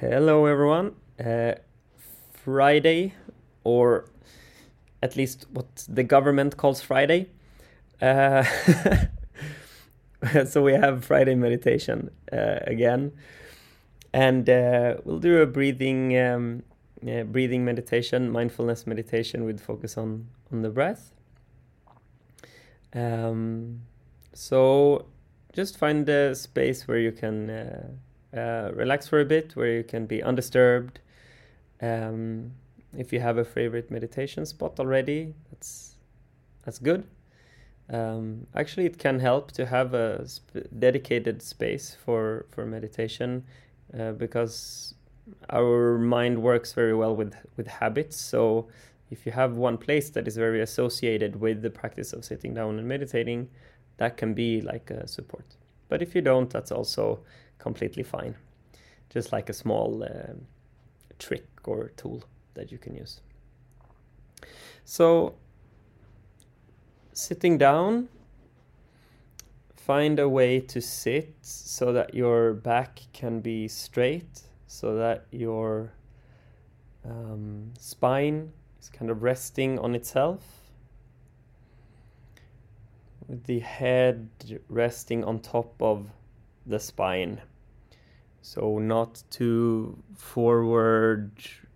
Hello, everyone. Uh, Friday, or at least what the government calls Friday. Uh, so we have Friday meditation uh, again, and uh, we'll do a breathing, um, breathing meditation, mindfulness meditation with focus on on the breath. Um, so just find a space where you can uh, relax for a bit, where you can be undisturbed. Um, if you have a favorite meditation spot already, that's that's good. Um, actually, it can help to have a sp- dedicated space for for meditation uh, because our mind works very well with with habits. So if you have one place that is very associated with the practice of sitting down and meditating, that can be like a support. But if you don't, that's also completely fine. Just like a small uh, trick or tool that you can use. So, sitting down, find a way to sit so that your back can be straight, so that your um, spine is kind of resting on itself with the head resting on top of the spine. So, not too forward,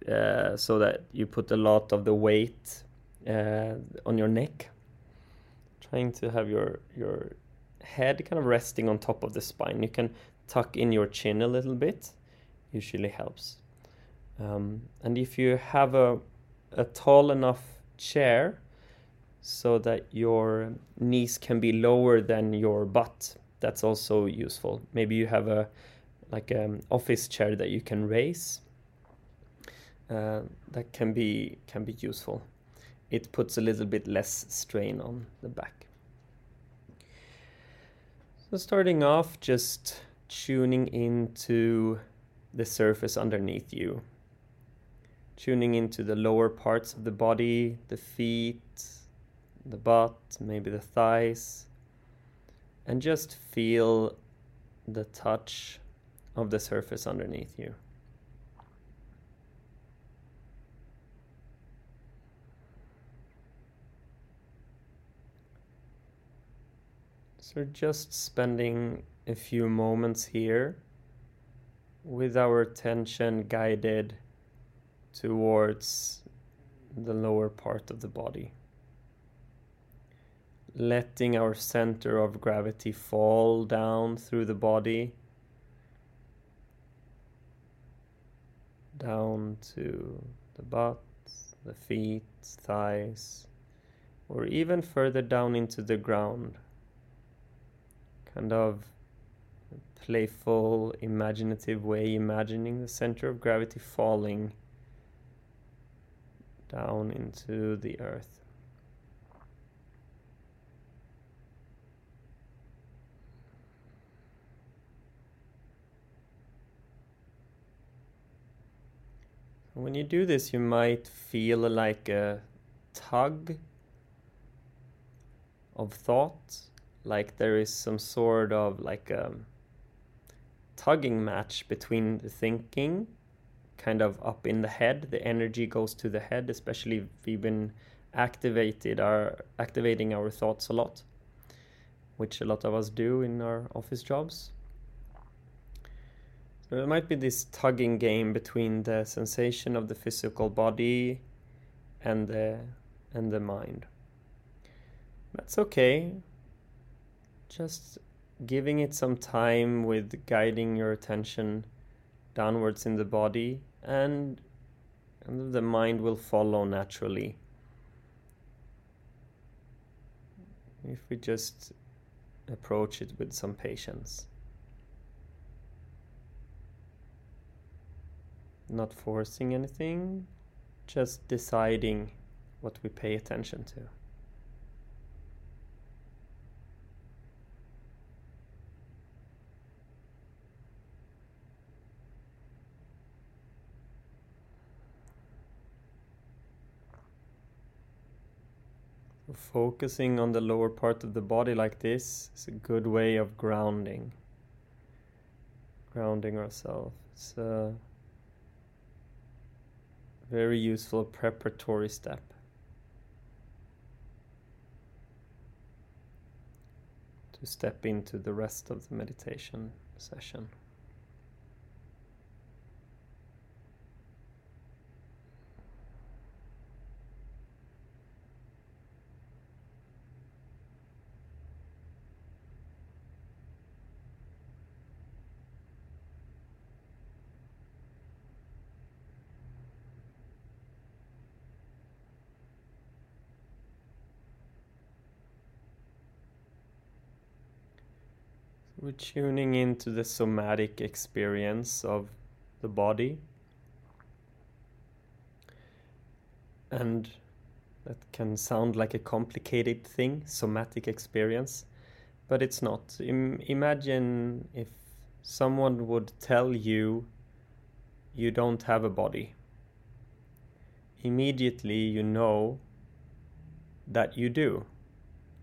uh, so that you put a lot of the weight uh, on your neck. Trying to have your, your head kind of resting on top of the spine. You can tuck in your chin a little bit, usually helps. Um, and if you have a, a tall enough chair, so that your knees can be lower than your butt. That's also useful. Maybe you have a like an office chair that you can raise. Uh, that can be can be useful. It puts a little bit less strain on the back. So starting off, just tuning into the surface underneath you. Tuning into the lower parts of the body, the feet, the butt, maybe the thighs, and just feel the touch of the surface underneath you. So, just spending a few moments here with our attention guided towards the lower part of the body letting our center of gravity fall down through the body, down to the butt, the feet, thighs, or even further down into the ground. Kind of playful, imaginative way, imagining the center of gravity falling down into the earth. When you do this, you might feel like a tug of thought, like there is some sort of like a tugging match between the thinking, kind of up in the head. The energy goes to the head, especially if we've been activated, are activating our thoughts a lot, which a lot of us do in our office jobs. There might be this tugging game between the sensation of the physical body and the and the mind. That's okay. Just giving it some time with guiding your attention downwards in the body and, and the mind will follow naturally. If we just approach it with some patience. Not forcing anything, just deciding what we pay attention to. Focusing on the lower part of the body like this is a good way of grounding. Grounding ourselves. It's a very useful preparatory step. To step into the rest of the meditation session. We're tuning into the somatic experience of the body. And that can sound like a complicated thing, somatic experience, but it's not. Im- imagine if someone would tell you you don't have a body. Immediately you know that you do.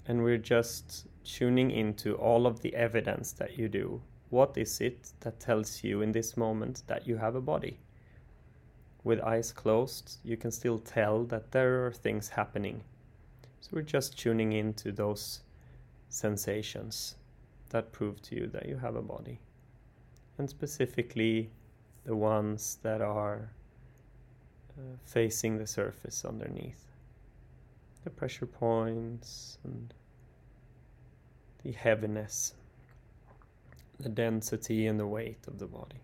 And we're just tuning into all of the evidence that you do. What is it that tells you in this moment that you have a body? With eyes closed, you can still tell that there are things happening. So we're just tuning into those sensations that prove to you that you have a body. And specifically, the ones that are uh, facing the surface underneath. The pressure points and the heaviness, the density, and the weight of the body.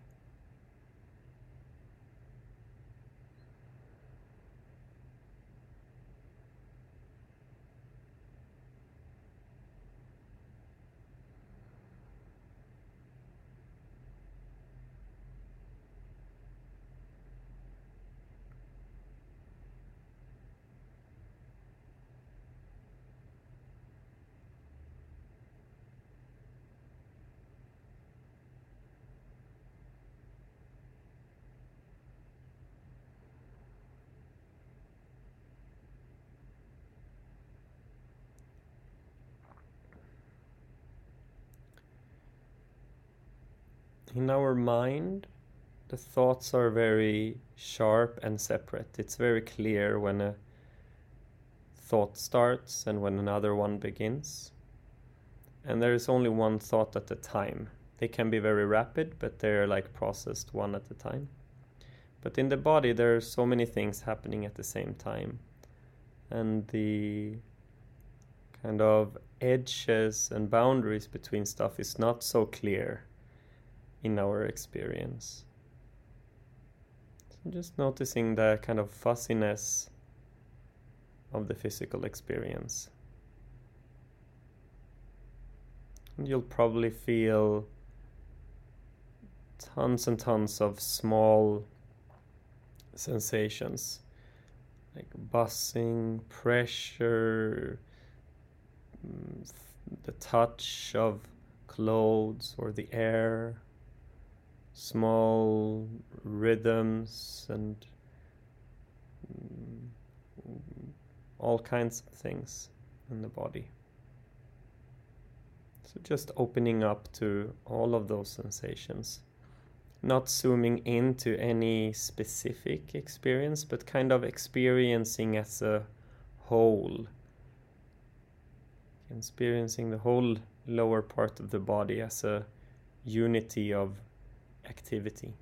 In our mind, the thoughts are very sharp and separate. It's very clear when a thought starts and when another one begins. And there is only one thought at a time. They can be very rapid, but they're like processed one at a time. But in the body, there are so many things happening at the same time. And the kind of edges and boundaries between stuff is not so clear in our experience. So just noticing the kind of fussiness of the physical experience. And you'll probably feel tons and tons of small sensations like buzzing, pressure, mm, the touch of clothes or the air small rhythms and mm, all kinds of things in the body. So just opening up to all of those sensations. Not zooming into any specific experience, but kind of experiencing as a whole. Experiencing the whole lower part of the body as a unity of activity.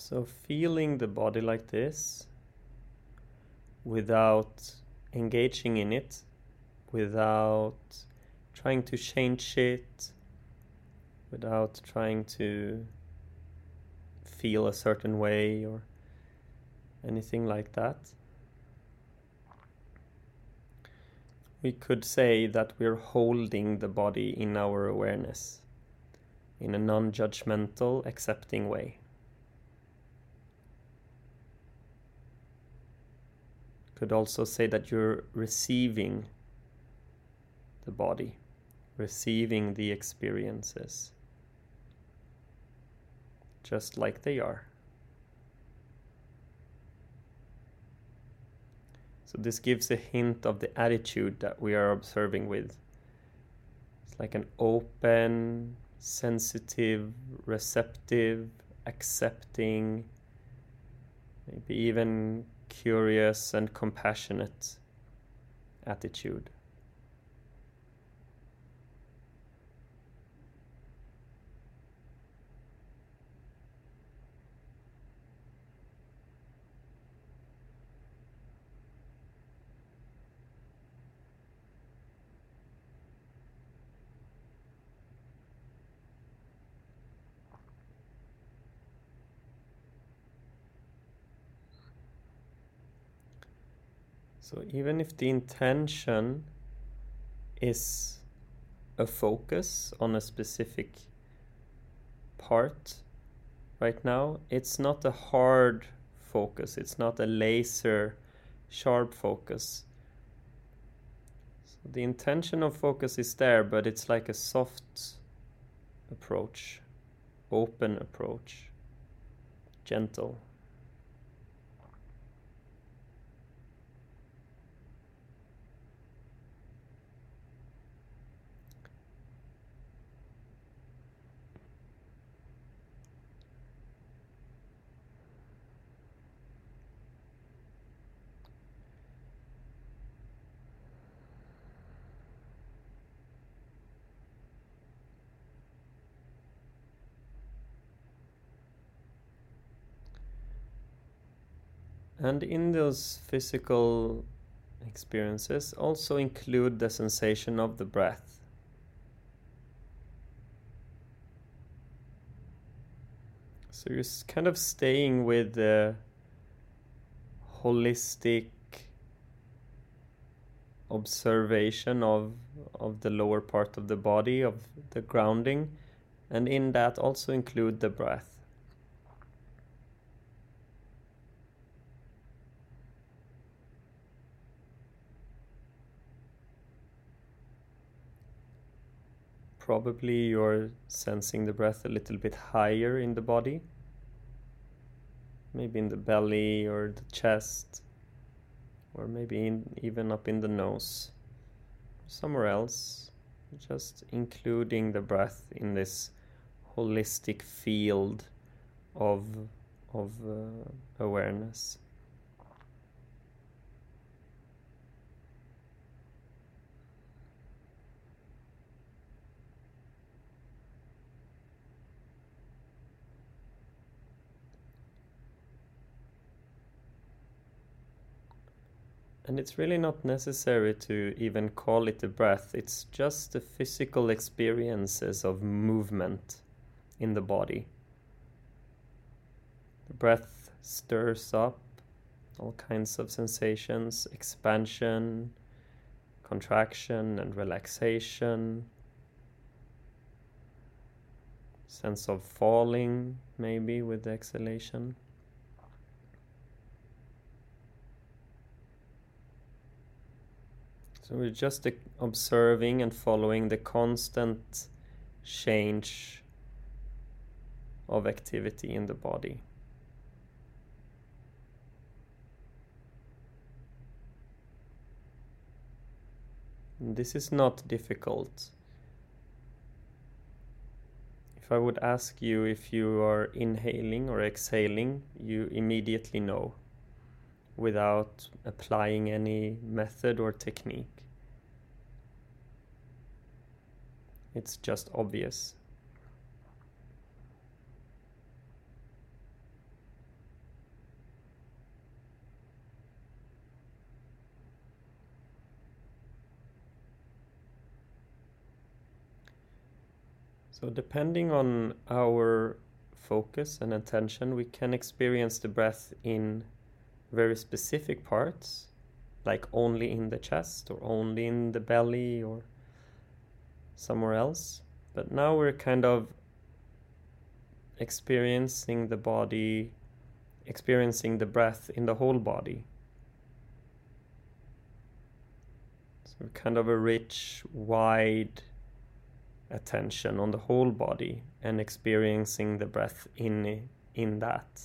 So, feeling the body like this without engaging in it, without trying to change it, without trying to feel a certain way or anything like that. we could say that we're holding the body in our awareness in a non judgmental, accepting way. Could also say that you're receiving the body, receiving the experiences just like they are. So this gives a hint of the attitude that we are observing with. It's like an open, sensitive, receptive, accepting, maybe even curious and compassionate attitude. So even if the intention is a focus on a specific part right now, it's not a hard focus, it's not a laser sharp focus. So the intention of focus is there, but it's like a soft approach, open approach, gentle. And in those physical experiences, also include the sensation of the breath. So you're kind of staying with the holistic observation of of the lower part of the body of the grounding and in that also include the breath probably you're sensing the breath a little bit higher in the body. Maybe in the belly or the chest, or maybe in, even up in the nose, somewhere else. Just including the breath in this holistic field of, of uh, awareness. And it's really not necessary to even call it a breath, it's just the physical experiences of movement in the body. The breath stirs up all kinds of sensations expansion, contraction, and relaxation. Sense of falling, maybe with the exhalation. So we're just uh, observing and following the constant change of activity in the body. This is not difficult. If I would ask you if you are inhaling or exhaling, you immediately know without applying any method or technique. It's just obvious. So depending on our focus and attention, we can experience the breath in very specific parts like only in the chest or only in the belly or somewhere else. But now we're kind of experiencing the body, experiencing the breath in the whole body. So, kind of a rich, wide attention on the whole body and experiencing the breath in, in that.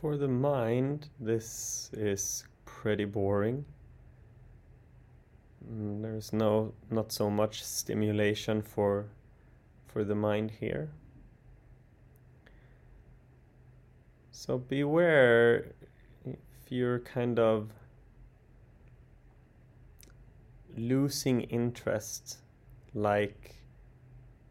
For the mind, this is pretty boring. Mm, there's no not so much stimulation for for the mind here. So beware if you're kind of losing interest, like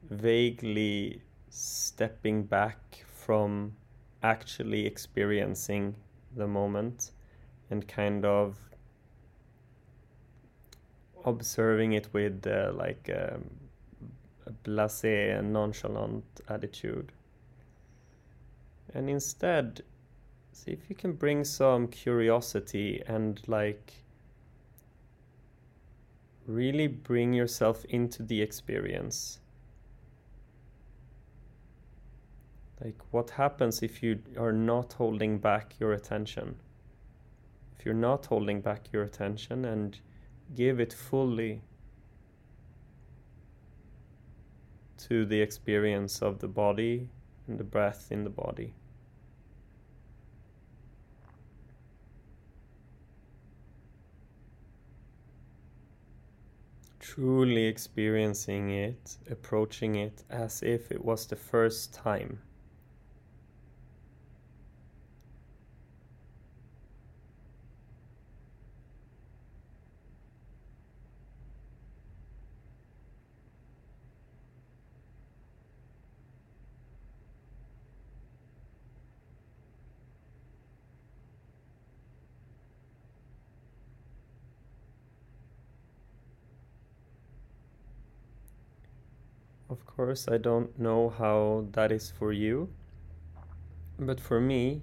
vaguely stepping back from actually experiencing the moment and kind of observing it with uh, like um, a blasé and nonchalant attitude. And instead, see if you can bring some curiosity and like really bring yourself into the experience Like, what happens if you are not holding back your attention? If you're not holding back your attention and give it fully to the experience of the body and the breath in the body. Truly experiencing it, approaching it as if it was the first time. Of course, I don't know how that is for you, but for me,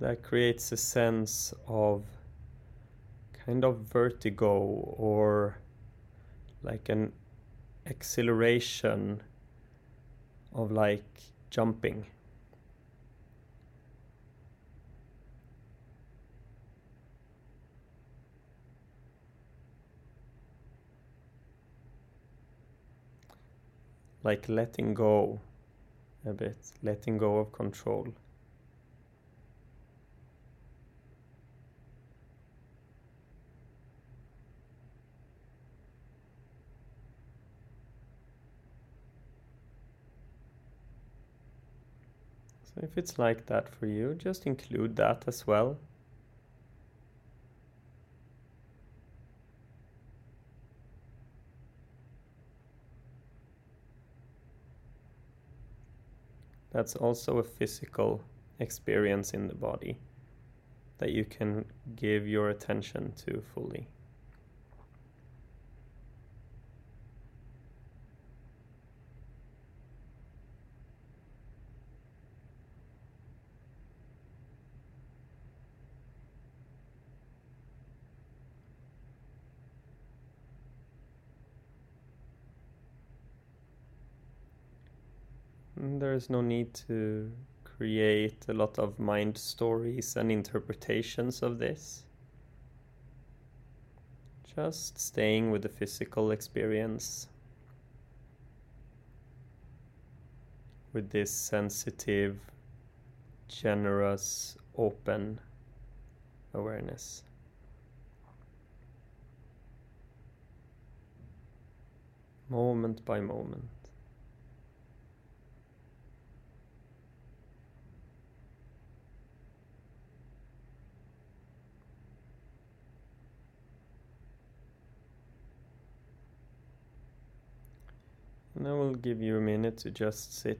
that creates a sense of kind of vertigo or like an exhilaration of like jumping. Like letting go a bit, letting go of control. So if it's like that for you, just include that as well. That's also a physical experience in the body that you can give your attention to fully. There is no need to create a lot of mind stories and interpretations of this. Just staying with the physical experience. With this sensitive, generous, open awareness. Moment by moment. And I will give you a minute to just sit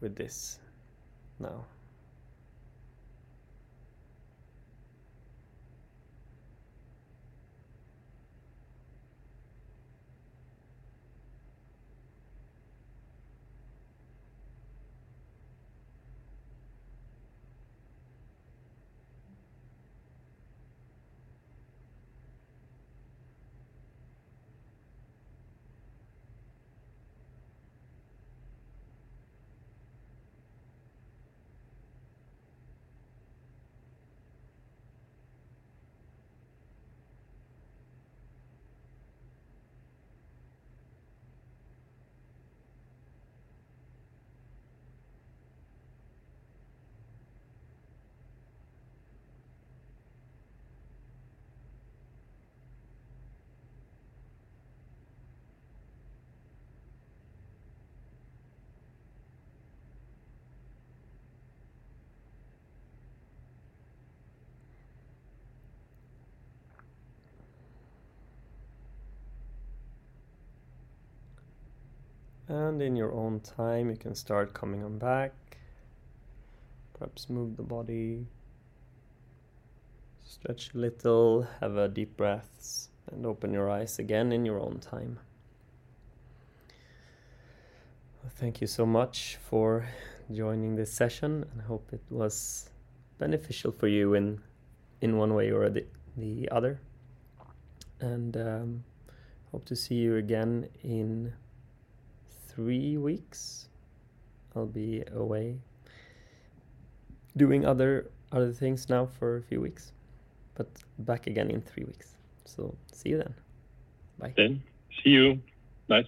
with this now. And in your own time, you can start coming on back. Perhaps move the body, stretch a little, have a deep breaths, and open your eyes again in your own time. Thank you so much for joining this session, and I hope it was beneficial for you in in one way or the, the other. And um, hope to see you again in three weeks. I'll be away doing other other things now for a few weeks, but back again in three weeks. So see you then. Bye. Then see you. Nice.